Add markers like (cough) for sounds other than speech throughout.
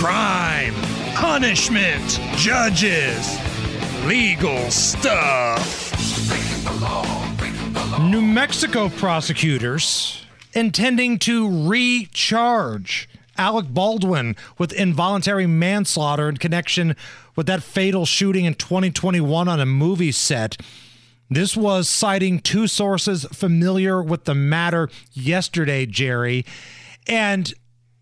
Crime, punishment, judges, legal stuff. New Mexico prosecutors intending to recharge Alec Baldwin with involuntary manslaughter in connection with that fatal shooting in 2021 on a movie set. This was citing two sources familiar with the matter yesterday, Jerry. And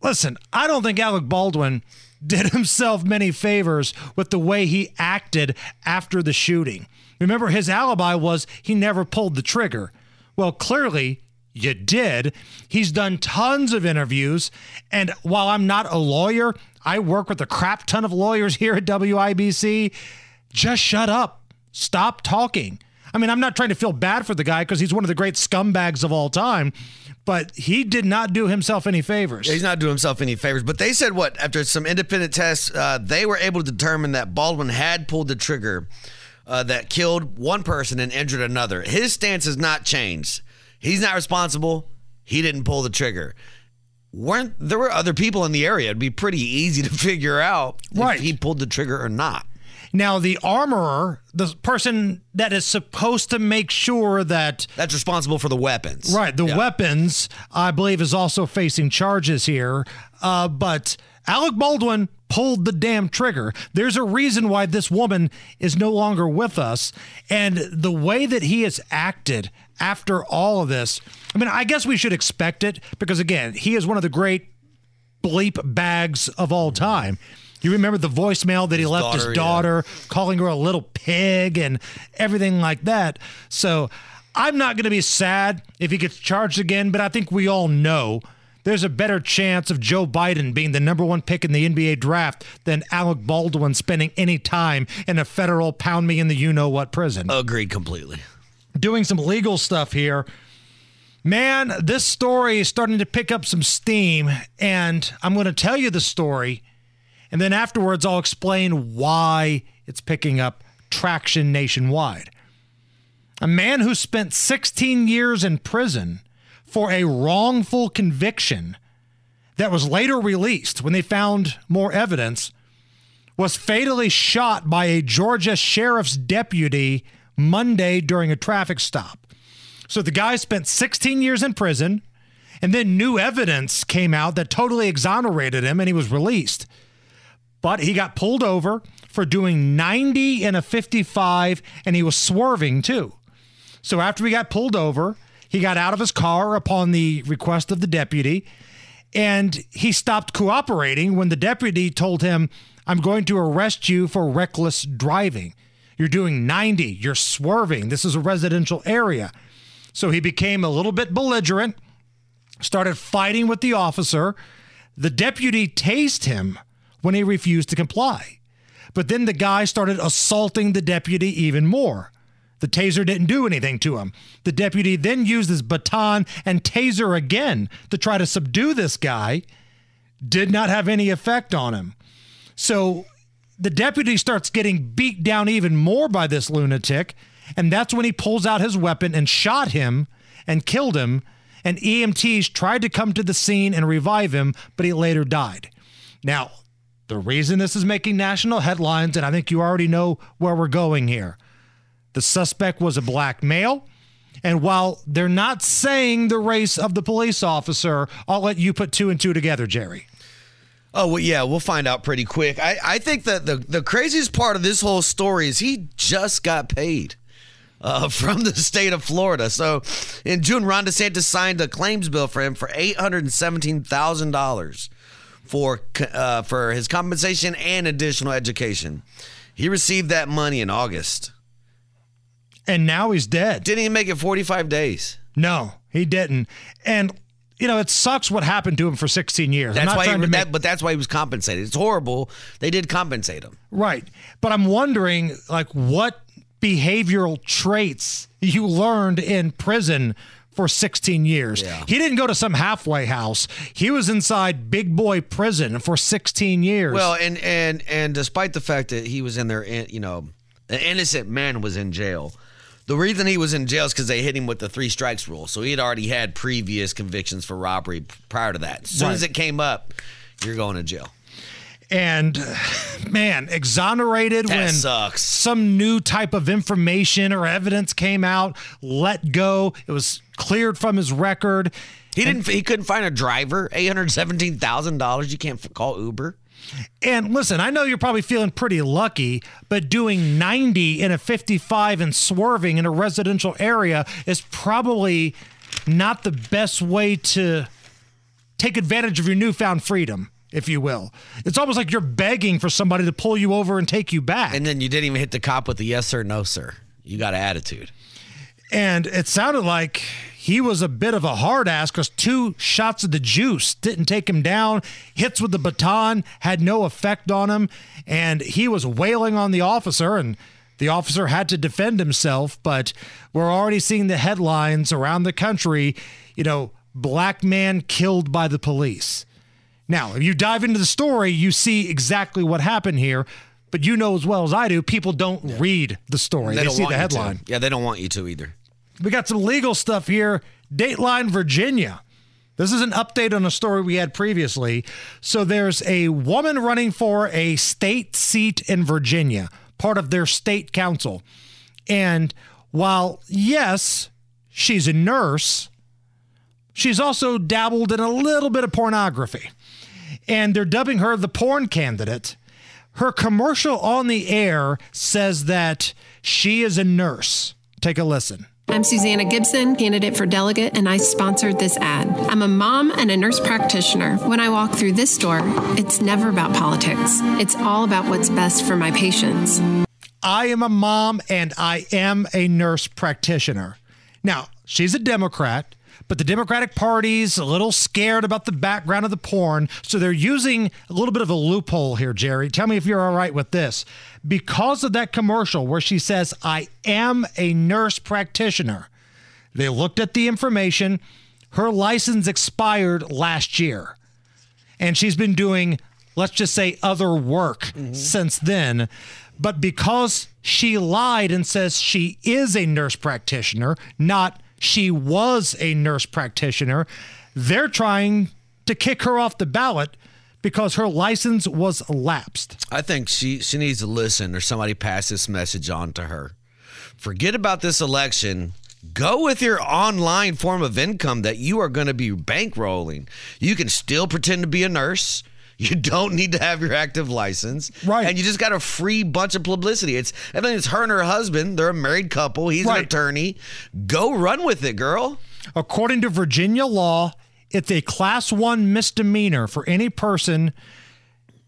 listen, I don't think Alec Baldwin did (laughs) himself many favors with the way he acted after the shooting. Remember, his alibi was he never pulled the trigger. Well, clearly, you did. He's done tons of interviews. And while I'm not a lawyer, I work with a crap ton of lawyers (laughs) here at WIBC. Just shut up. Stop talking. I mean, I'm not trying to feel bad for the guy because he's one of the great scumbags of all time, but he did not do himself any favors. He's not doing himself any favors. But they said what? After some independent tests, uh, they were able to determine that Baldwin had pulled the trigger uh, that killed one person and injured another. His stance has not changed. He's not responsible. He didn't pull the trigger. Weren't there were other people in the area? It'd be pretty easy to (laughs) figure out Right. if he pulled the trigger or not. Now, the armorer, the person that is supposed to make sure that That's responsible for the weapons. Right. The Yeah. weapons, I believe, is also facing charges here. Uh, but Alec Baldwin pulled the damn trigger. There's a reason why this woman is no longer with us. And the way that he has acted after all of this, I mean, I guess we should expect it because, again, he is one of the great bleep bags of all time. You remember the voicemail that he left daughter, his yeah. daughter, calling her a little pig and everything like that. So I'm not going to be sad if he gets charged again, but I think we all know there's a better chance of Joe Biden being the number one pick in the NBA draft than Alec Baldwin spending any time in a federal pound me in the you know what prison Agreed completely. doing some legal stuff here. Man, this story is starting to pick up some steam, and I'm going to tell you the story, and then afterwards I'll explain why it's picking up traction nationwide. A man who spent 16 years in prison for a wrongful conviction that was later released when they found more evidence was fatally shot by a Georgia sheriff's deputy Monday during a traffic stop. So the guy spent 16 years in prison, and then new evidence came out that totally exonerated him, and he was released. But he got pulled over for doing 90 in a 55, and he was swerving too. So after he got pulled over, he got out of his car upon the request of the deputy and he stopped cooperating when the deputy told him, I'm going to arrest you for reckless driving. You're doing 90, you're swerving. This is a residential area. So he became a little bit belligerent, started fighting with the officer. The deputy tased him when he refused to comply. But then the guy started assaulting the deputy even more. The taser didn't do anything to him. The deputy then used his baton and taser again to try to subdue this guy. Did not have any effect on him. So the deputy starts getting beat down even more by this lunatic. And that's when he pulls out his weapon and shot him and killed him. And EMTs tried to come to the scene and revive him, but he later died. Now, the reason this is making national headlines, and I think you already know where we're going here. The suspect was a black male. And while they're not saying the race of the police officer, I'll let you put two and two together, Jerry. Oh well, yeah, we'll find out pretty quick. I, I think that the the craziest part of this whole story is he just got paid uh, (laughs) from the state of Florida. So in June, Ron DeSantis signed a claims bill for him for eight hundred and seventeen thousand dollars for uh, for his compensation and additional education. He received that money in August. And now he's dead. Didn't he make it forty five days. No, he didn't. And you know, it sucks what happened to him for 16 years. That's not why, he, to make, that, but that's why he was compensated. It's horrible. They did compensate him. right. But I'm wondering, like, what behavioral traits you learned in prison for 16 years. Yeah. He didn't go to some halfway house. He was inside big boy prison for 16 years. Well, and and and despite the fact that he was in there, you know, an innocent man was in jail. The reason he was in jail is because they hit him with the three strikes rule. So he had already had previous convictions for robbery prior to that. As soon as it came up, you're going to jail. and man, exonerated That when sucks. some new type of information or evidence came out, let go. It was cleared from his record. He didn't. He couldn't find a driver. Eight hundred seventeen thousand dollars. You can't call Uber. And listen, I know you're probably feeling pretty lucky, but doing 90 in a 55 and swerving in a residential area is probably not the best way to take advantage of your newfound freedom, if you will. It's almost like you're begging for somebody to pull you over and take you back. And then you didn't even hit the cop with a yes sir, no sir. You got an attitude. And it sounded like he was a bit of a hard ass because two shots of the juice didn't take him down. Hits with the baton had no effect on him. And he was wailing on the officer, and the officer had to defend himself. But we're already seeing the headlines around the country, you know, black man killed by the police. Now, if you dive into the story, you see exactly what happened here. But you know as well as I do, people don't read the story. They, don't see want the you to. headline. Yeah, they don't want you to either. We got some legal stuff here. Dateline Virginia. This is an update on a story we had previously. So there's a woman running for a state seat in Virginia, part of their state council. And while, yes, she's a nurse, she's also dabbled in a little bit of pornography. And they're dubbing her the porn candidate. Her commercial on the air says that she is a nurse. Take a listen. I'm Susanna Gibson, candidate for delegate, and I sponsored this ad. I'm a mom and a nurse practitioner. When I walk through this door, it's never about politics. It's all about what's best for my patients. I am a mom and I am a nurse practitioner. Now, she's a Democrat, but the Democratic Party's a little scared about the background of the porn, so they're using a little bit of a loophole here, Jerry. Tell me if you're all right with this. Because of that commercial where she says, I am a nurse practitioner, they looked at the information. Her license expired last year and she's been doing let's just say other work mm-hmm. since then but because she lied and says she is a nurse practitioner not she was a nurse practitioner they're trying to kick her off the ballot because her license was lapsed I think she she needs to listen or somebody pass this message on to her. Forget about this election. Go with your online form of income that you are going to be bankrolling. You can still pretend to be a nurse. You don't need to have your active license. Right. And you just got a free bunch of publicity. It's I mean it's her and her husband. They're a married couple. He's Right. an attorney. Go run with it, girl. According to Virginia law, it's a class one misdemeanor for any person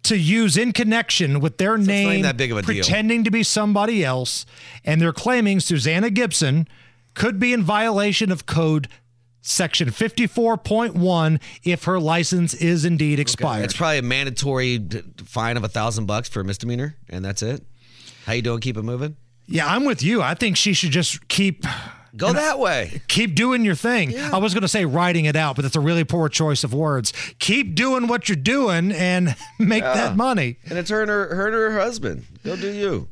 to use in connection with their not name, even that big of a deal. pretending to be somebody else, and they're claiming Susanna Gibson could be in violation of code section 54.1 if her license is indeed expired. It's probably a mandatory fine of a thousand bucks for a misdemeanor, and that's it. How you doing? Keep it moving. yeah, I'm with you. I think she should just keep Go that way. keep doing your thing. I was going to say writing it out, but that's a really poor choice of words. Keep doing what you're doing and (laughs) make that money. And it's her and her, her and her husband. Go do you.